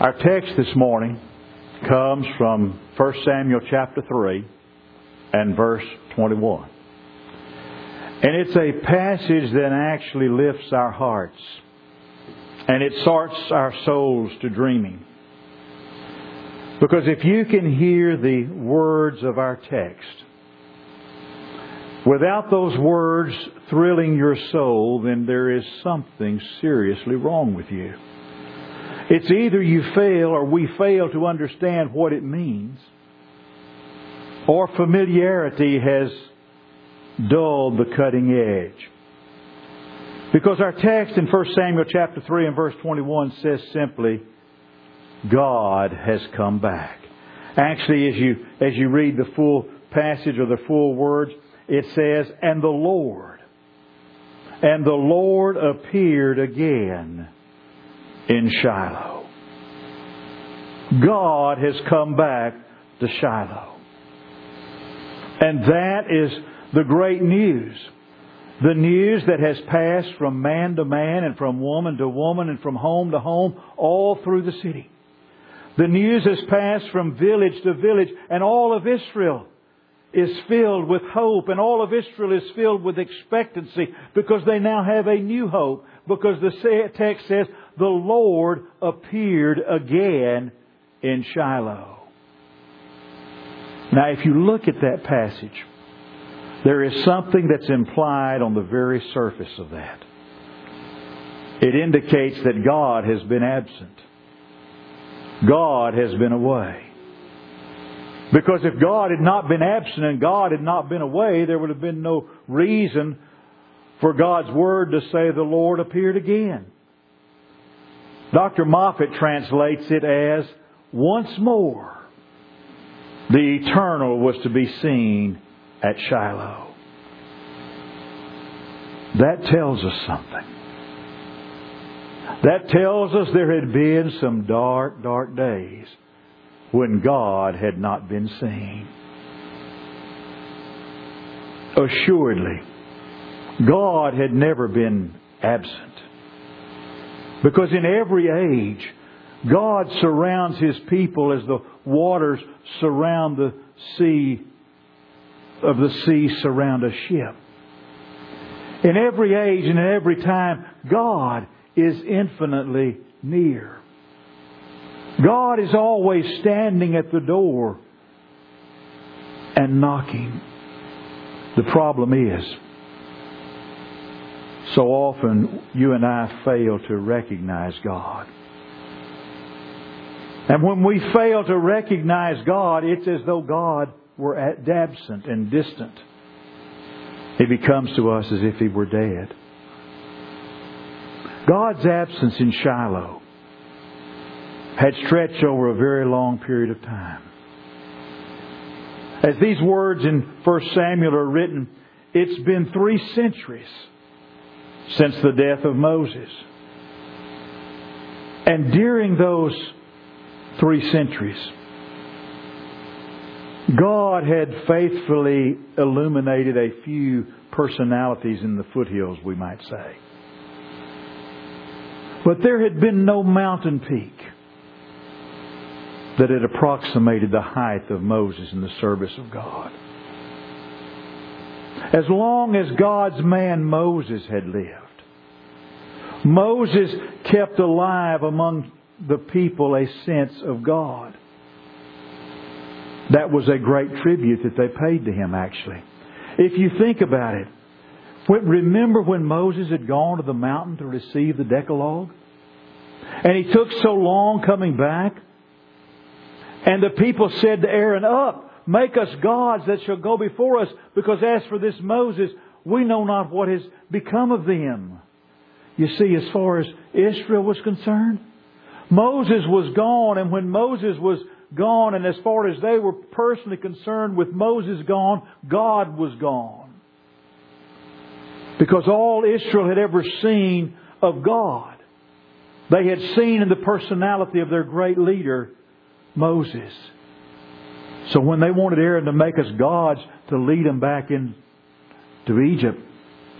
Our text this morning comes from 1 Samuel chapter 3 and verse 21. And it's a passage that actually lifts our hearts and it starts our souls to dreaming. Because if you can hear the words of our text, without those words thrilling your soul, then there is something seriously wrong with you. It's either you fail or we fail to understand what it means, or familiarity has dulled the cutting edge. Because our text in 1 Samuel chapter 3 and verse 21 says simply, God has come back. Actually, as you, as you read the full passage or the full words, it says, and the Lord, and the Lord appeared again in Shiloh. God has come back to Shiloh. And that is the great news. The news that has passed from man to man and from woman to woman and from home to home all through the city. The news has passed from village to village and all of Israel is filled with hope and all of Israel is filled with expectancy because they now have a new hope because the text says the Lord appeared again in Shiloh. Now if you look at that passage, there is something that's implied on the very surface of that. It indicates that God has been absent. God has been away. Because if God had not been absent and God had not been away, there would have been no reason for God's Word to say the Lord appeared again. Dr. Moffatt translates it as once more the eternal was to be seen at Shiloh. That tells us something. That tells us there had been some dark, dark days when God had not been seen. Assuredly, God had never been absent. Because in every age, God surrounds His people as the waters surround the sea of the sea surround a ship. In every age and in every time, God is infinitely near. God is always standing at the door and knocking. The problem is, so often you and I fail to recognize God. And when we fail to recognize God, it's as though God were absent and distant. He becomes to us as if He were dead. God's absence in Shiloh had stretched over a very long period of time. As these words in 1 Samuel are written, it's been three centuries since the death of Moses. And during those three centuries, God had faithfully illuminated a few personalities in the foothills, we might say. But there had been no mountain peak that it approximated the height of Moses in the service of God. As long as God's man Moses had lived, Moses kept alive among the people a sense of God. That was a great tribute that they paid to him, actually. If you think about it, remember when Moses had gone to the mountain to receive the Decalogue? And he took so long coming back? And the people said to Aaron, Up, make us gods that shall go before us, because as for this Moses, we know not what has become of them. You see, as far as Israel was concerned, Moses was gone, and when Moses was gone, and as far as they were personally concerned with Moses gone, God was gone. Because all Israel had ever seen of God, they had seen in the personality of their great leader, Moses. So when they wanted Aaron to make us gods to lead them back into Egypt,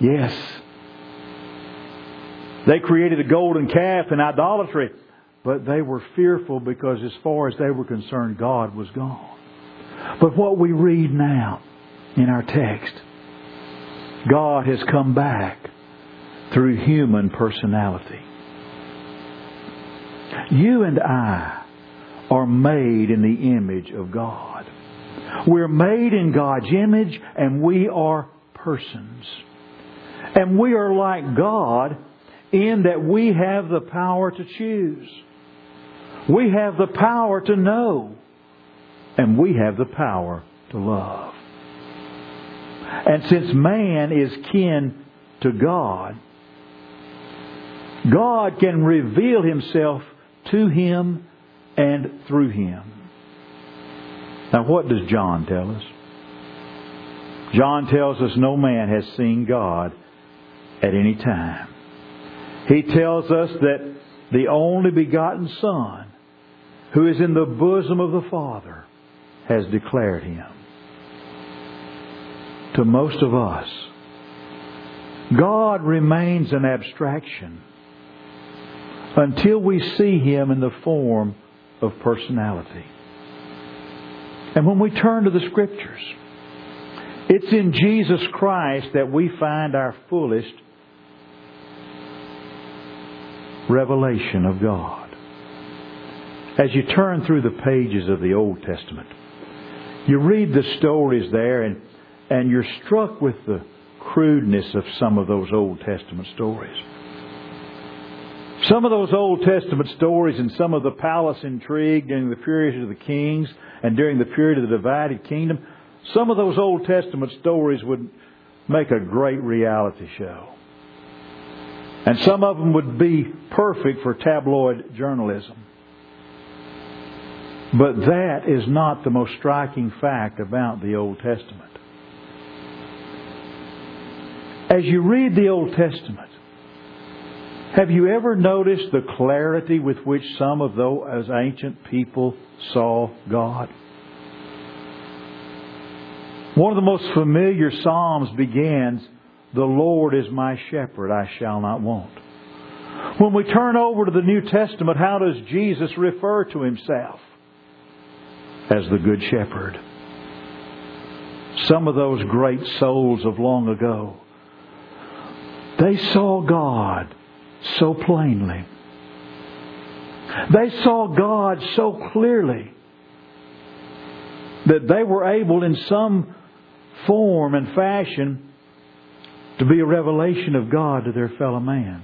yes. They created a golden calf in idolatry. but they were fearful because as far as they were concerned, God was gone. But what we read now in our text, God has come back through human personality. You and I are made in the image of God. We're made in God's image and we are persons. And we are like God in that we have the power to choose. We have the power to know. And we have the power to love. And since man is kin to God, God can reveal himself to him and through him. Now, what does John tell us? John tells us no man has seen God at any time. He tells us that the only begotten Son, who is in the bosom of the Father, has declared him. To most of us, God remains an abstraction until we see Him in the form of personality. And when we turn to the Scriptures, it's in Jesus Christ that we find our fullest revelation of God. As you turn through the pages of the Old Testament, you read the stories there and, and you're struck with the crudeness of some of those Old Testament stories. Some of those Old Testament stories and some of the palace intrigue during the period of the kings and during the period of the divided kingdom, some of those Old Testament stories would make a great reality show. And some of them would be perfect for tabloid journalism. But that is not the most striking fact about the Old Testament. As you read the Old Testament, have you ever noticed the clarity with which some of those ancient people saw God? One of the most familiar Psalms begins, The Lord is my shepherd, I shall not want. When we turn over to the New Testament, how does Jesus refer to himself? As the Good Shepherd. Some of those great souls of long ago, they saw God so plainly. They saw God so clearly that they were able in some form and fashion to be a revelation of God to their fellow man.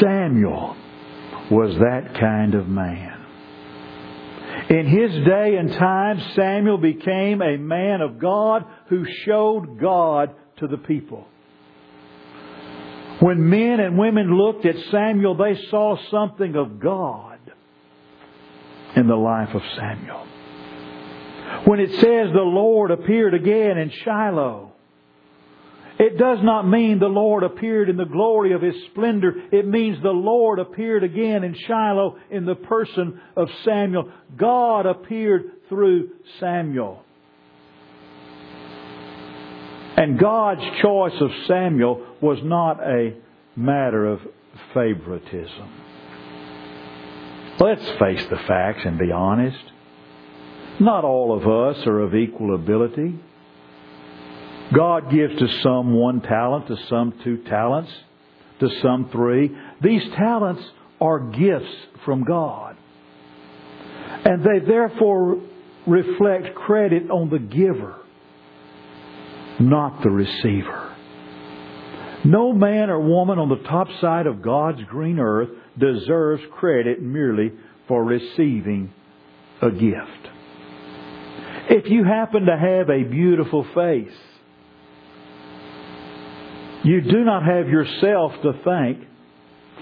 Samuel was that kind of man. In his day and time, Samuel became a man of God who showed God to the people. When men and women looked at Samuel, they saw something of God in the life of Samuel. When it says the Lord appeared again in Shiloh, it does not mean the Lord appeared in the glory of His splendor. It means the Lord appeared again in Shiloh in the person of Samuel. God appeared through Samuel. And God's choice of Samuel was not a matter of favoritism. Let's face the facts and be honest. Not all of us are of equal ability. God gives to some one talent, to some two talents, to some three. These talents are gifts from God. And they therefore reflect credit on the giver not the receiver. No man or woman on the top side of God's green earth deserves credit merely for receiving a gift. If you happen to have a beautiful face, you do not have yourself to thank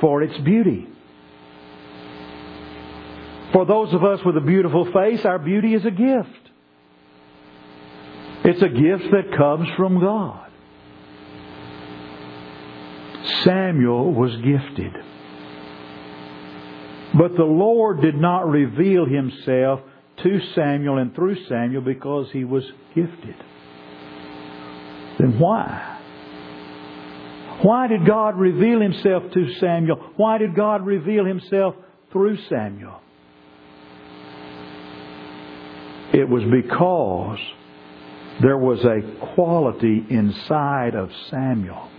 for its beauty. For those of us with a beautiful face, our beauty is a gift. It's a gift that comes from God. Samuel was gifted. But the Lord did not reveal himself to Samuel and through Samuel because he was gifted. Then why? Why did God reveal himself to Samuel? Why did God reveal himself through Samuel? It was because there was a quality inside of Samuel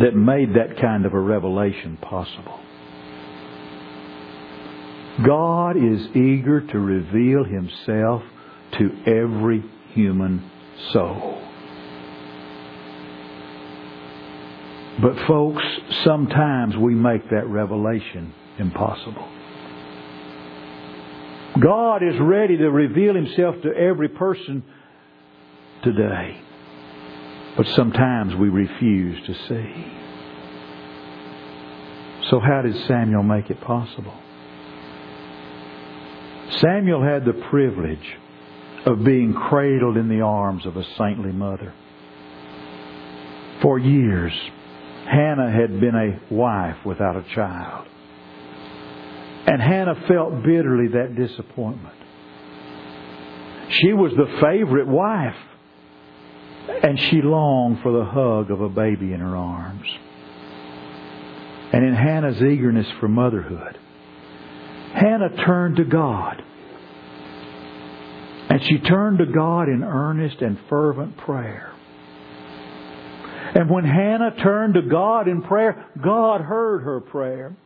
that made that kind of a revelation possible. God is eager to reveal himself to every human soul. But folks, sometimes we make that revelation impossible. God is ready to reveal himself to every person today. But sometimes we refuse to see. So how did Samuel make it possible? Samuel had the privilege of being cradled in the arms of a saintly mother. For years, Hannah had been a wife without a child. And Hannah felt bitterly that disappointment. She was the favorite wife, and she longed for the hug of a baby in her arms. And in Hannah's eagerness for motherhood, Hannah turned to God. And she turned to God in earnest and fervent prayer. And when Hannah turned to God in prayer, God heard her prayer.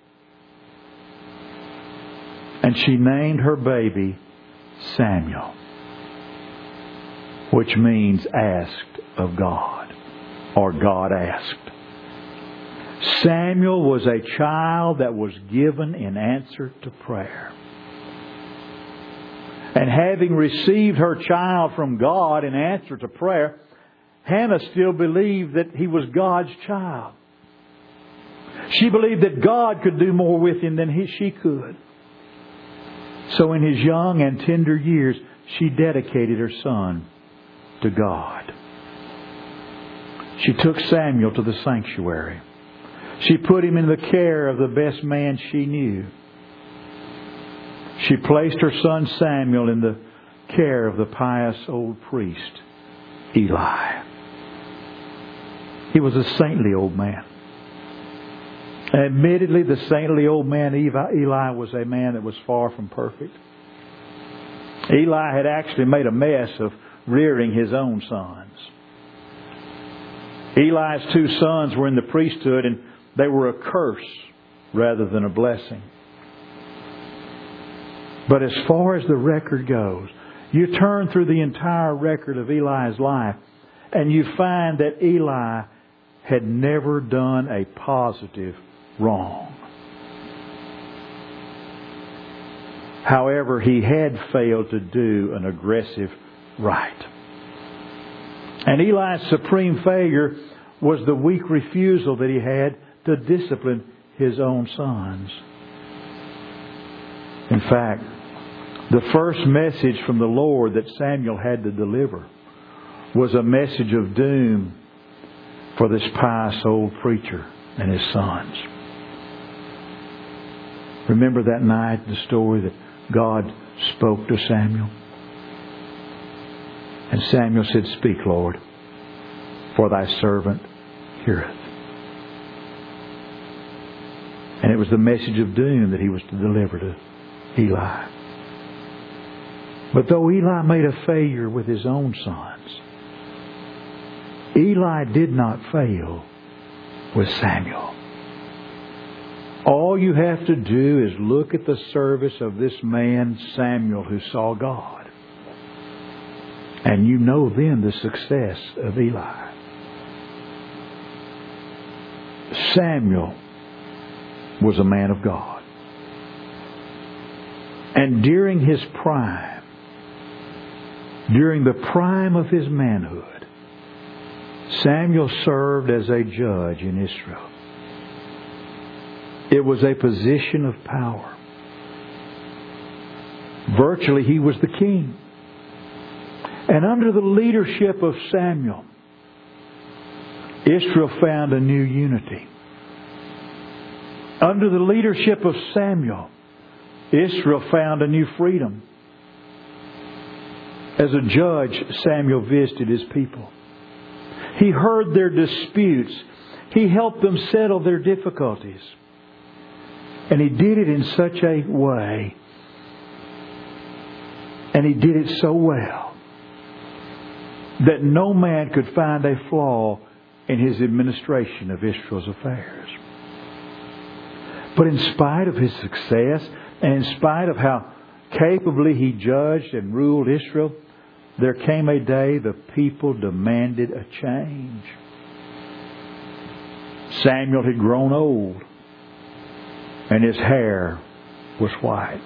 And she named her baby Samuel, which means asked of God, or God asked. Samuel was a child that was given in answer to prayer. And having received her child from God in answer to prayer, Hannah still believed that he was God's child. She believed that God could do more with him than he, she could. So in his young and tender years, she dedicated her son to God. She took Samuel to the sanctuary. She put him in the care of the best man she knew. She placed her son Samuel in the care of the pious old priest, Eli. He was a saintly old man. Admittedly, the saintly old man Eli was a man that was far from perfect. Eli had actually made a mess of rearing his own sons. Eli's two sons were in the priesthood and they were a curse rather than a blessing. But as far as the record goes, you turn through the entire record of Eli's life and you find that Eli had never done a positive wrong. However, he had failed to do an aggressive right. And Eli's supreme failure was the weak refusal that he had to discipline his own sons. In fact, the first message from the Lord that Samuel had to deliver was a message of doom for this pious old preacher and his sons. Remember that night, the story that God spoke to Samuel? And Samuel said, Speak, Lord, for thy servant heareth. And it was the message of doom that he was to deliver to Eli. But though Eli made a failure with his own sons, Eli did not fail with Samuel. All you have to do is look at the service of this man, Samuel, who saw God. And you know then the success of Eli. Samuel was a man of God. And during his prime, during the prime of his manhood, Samuel served as a judge in Israel. It was a position of power. Virtually, he was the king. And under the leadership of Samuel, Israel found a new unity. Under the leadership of Samuel, Israel found a new freedom. As a judge, Samuel visited his people. He heard their disputes. He helped them settle their difficulties. And he did it in such a way, and he did it so well, that no man could find a flaw in his administration of Israel's affairs. But in spite of his success, and in spite of how capably he judged and ruled Israel, there came a day the people demanded a change. Samuel had grown old, and his hair was white.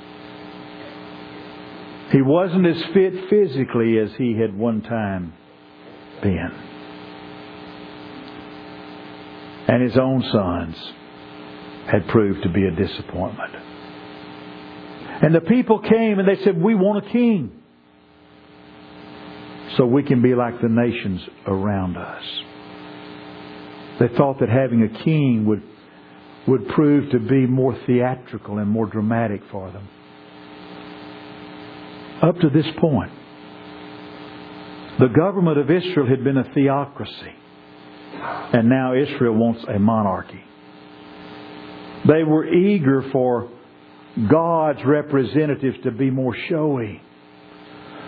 He wasn't as fit physically as he had one time been. And his own sons had proved to be a disappointment. And the people came and they said, We want a king. So we can be like the nations around us. They thought that having a king would, would prove to be more theatrical and more dramatic for them. Up to this point, the government of Israel had been a theocracy. And now Israel wants a monarchy. They were eager for God's representatives to be more showy.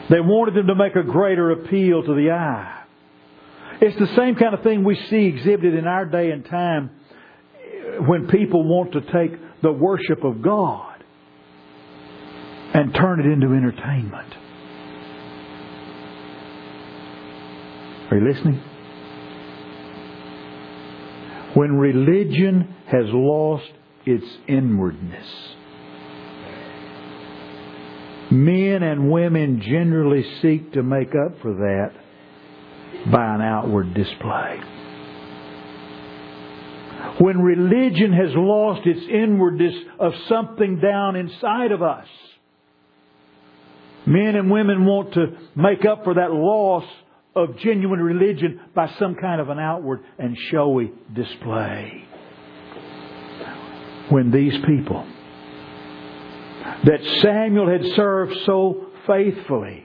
They wanted them to make a greater appeal to the eye. It's the same kind of thing we see exhibited in our day and time when people want to take the worship of God and turn it into entertainment. Are you listening? When religion has lost its inwardness. Men and women generally seek to make up for that by an outward display. When religion has lost its inwardness of something down inside of us, men and women want to make up for that loss of genuine religion by some kind of an outward and showy display. When these people that Samuel had served so faithfully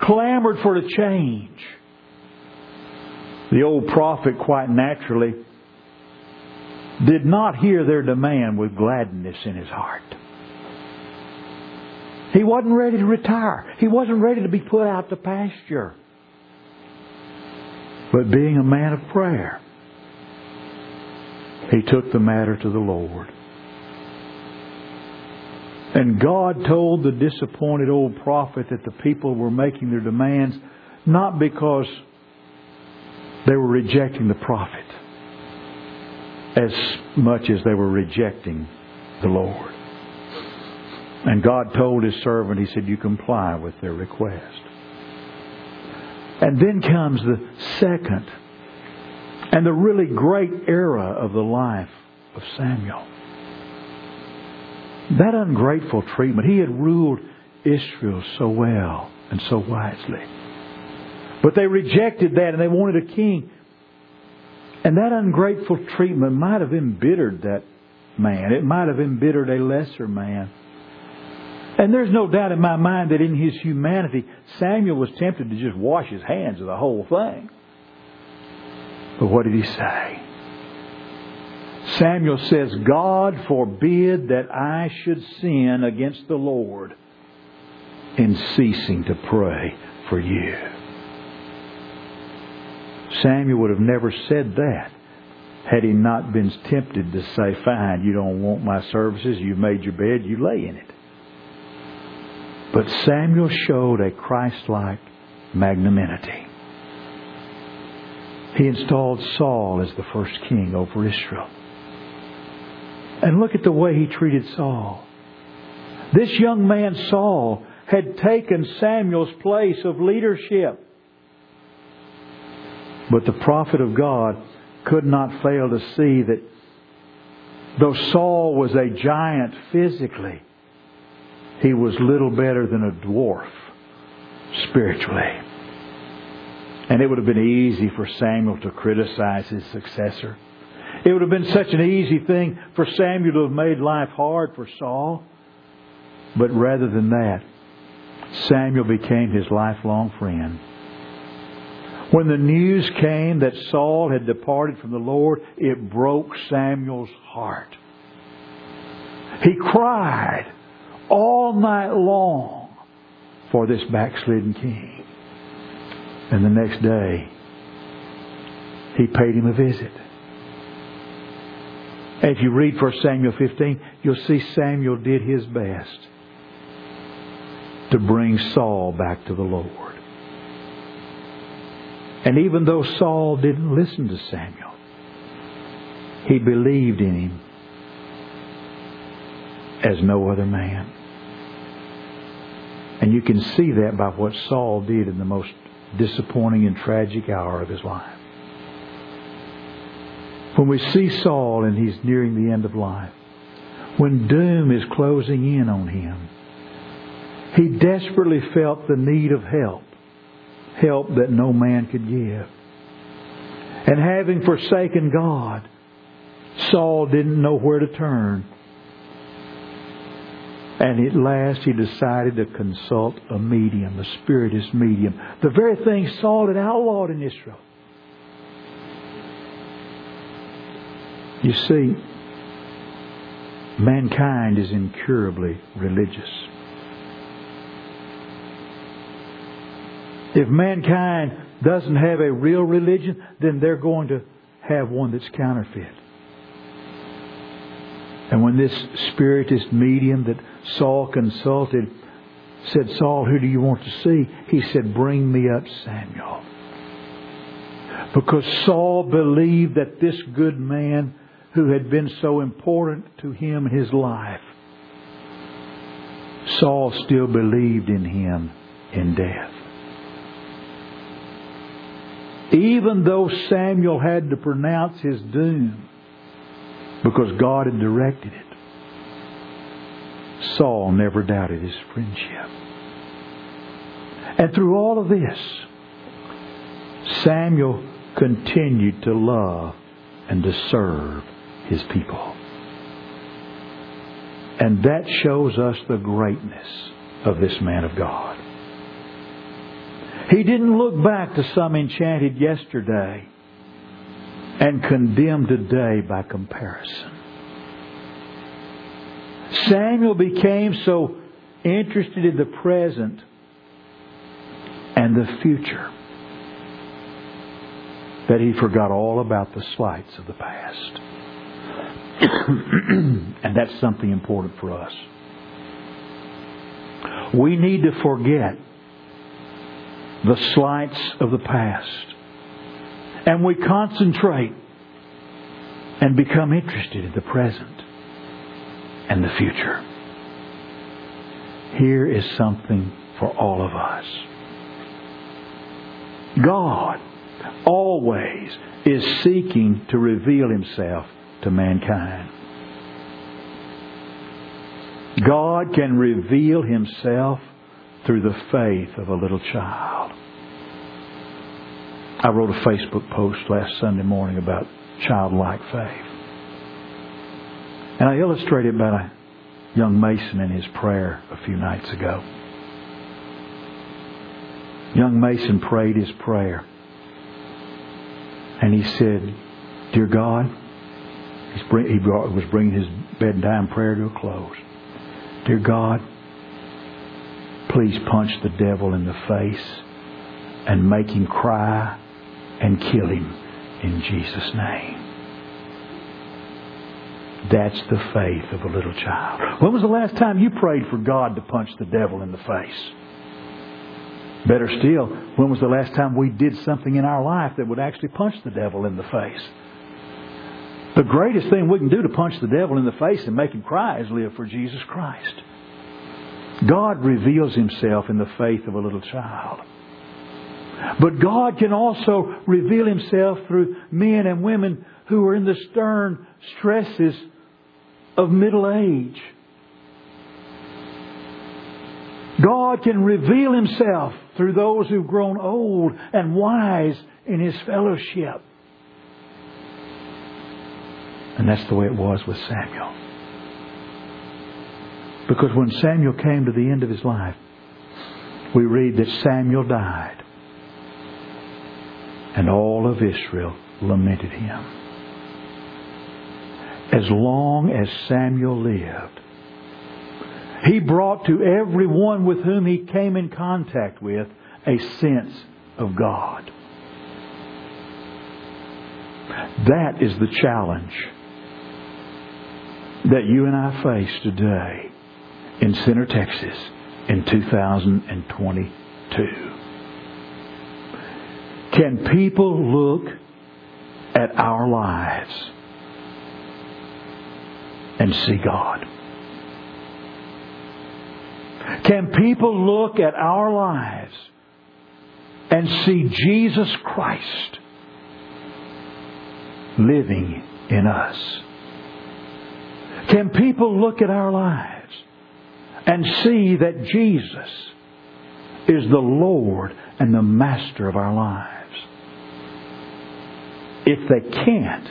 clamored for a change, the old prophet quite naturally did not hear their demand with gladness in his heart. He wasn't ready to retire. He wasn't ready to be put out to pasture. But being a man of prayer, he took the matter to the Lord. And God told the disappointed old prophet that the people were making their demands not because they were rejecting the prophet as much as they were rejecting the Lord. And God told his servant, He said, You comply with their request. And then comes the second and the really great era of the life of Samuel. That ungrateful treatment. He had ruled Israel so well and so wisely. But they rejected that and they wanted a king. And that ungrateful treatment might have embittered that man. It might have embittered a lesser man. And there's no doubt in my mind that in his humanity, Samuel was tempted to just wash his hands of the whole thing. But what did he say? Samuel says, God forbid that I should sin against the Lord in ceasing to pray for you. Samuel would have never said that had he not been tempted to say, Fine, you don't want my services, you made your bed, you lay in it. But Samuel showed a Christ like magnanimity. He installed Saul as the first king over Israel. And look at the way he treated Saul. This young man, Saul, had taken Samuel's place of leadership. But the prophet of God could not fail to see that though Saul was a giant physically, he was little better than a dwarf spiritually. And it would have been easy for Samuel to criticize his successor. It would have been such an easy thing for Samuel to have made life hard for Saul. But rather than that, Samuel became his lifelong friend. When the news came that Saul had departed from the Lord, it broke Samuel's heart. He cried all night long for this backslidden king. And the next day, he paid him a visit. And if you read 1 Samuel 15, you'll see Samuel did his best to bring Saul back to the Lord. And even though Saul didn't listen to Samuel, he believed in him as no other man. And you can see that by what Saul did in the most disappointing and tragic hour of his life. When we see Saul and he's nearing the end of life, when doom is closing in on him, he desperately felt the need of help, help that no man could give. And having forsaken God, Saul didn't know where to turn. And at last he decided to consult a medium, a spiritist medium. The very thing Saul had outlawed in Israel. You see, mankind is incurably religious. If mankind doesn't have a real religion, then they're going to have one that's counterfeit. And when this spiritist medium that Saul consulted said, Saul, who do you want to see? He said, Bring me up Samuel. Because Saul believed that this good man who had been so important to him in his life, Saul still believed in him in death. Even though Samuel had to pronounce his doom because God had directed it, Saul never doubted his friendship. And through all of this, Samuel continued to love and to serve his people. And that shows us the greatness of this man of God. He didn't look back to some enchanted yesterday and condemn today by comparison. Samuel became so interested in the present and the future that he forgot all about the slights of the past. and that's something important for us. We need to forget the slights of the past. And we concentrate and become interested in the present and the future. Here is something for all of us. God always is seeking to reveal himself to mankind. God can reveal himself through the faith of a little child. I wrote a Facebook post last Sunday morning about childlike faith. And I illustrated by a young Mason in his prayer a few nights ago. Young Mason prayed his prayer. And he said, Dear God, he was bringing his bedtime prayer to a close. Dear God, please punch the devil in the face and make him cry and kill him in Jesus' name. That's the faith of a little child. When was the last time you prayed for God to punch the devil in the face? Better still, when was the last time we did something in our life that would actually punch the devil in the face? The greatest thing we can do to punch the devil in the face and make him cry is live for Jesus Christ. God reveals himself in the faith of a little child. But God can also reveal himself through men and women who are in the stern stresses of middle age. God can reveal himself through those who've grown old and wise in his fellowship. And that's the way it was with Samuel. Because when Samuel came to the end of his life, we read that Samuel died. And all of Israel lamented him. As long as Samuel lived, he brought to everyone with whom he came in contact with a sense of God. That is the challenge that you and I face today in Center, Texas in 2022. Can people look at our lives and see God? Can people look at our lives and see Jesus Christ living in us? Can people look at our lives and see that Jesus is the Lord and the Master of our lives? If they can't,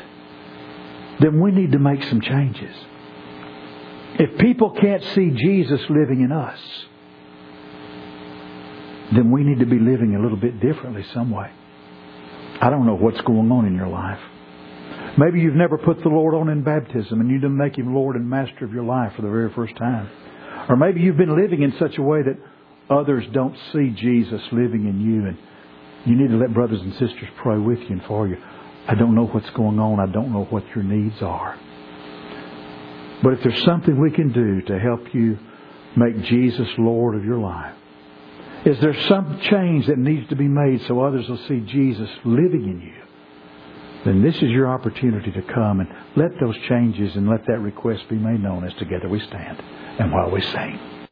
then we need to make some changes. If people can't see Jesus living in us, then we need to be living a little bit differently some way. I don't know what's going on in your life. Maybe you've never put the Lord on in baptism and you didn't make Him Lord and Master of your life for the very first time. Or maybe you've been living in such a way that others don't see Jesus living in you and you need to let brothers and sisters pray with you and for you. I don't know what's going on. I don't know what your needs are. But if there's something we can do to help you make Jesus Lord of your life, is there some change that needs to be made so others will see Jesus living in you? Then this is your opportunity to come and let those changes and let that request be made known as together we stand and while we sing.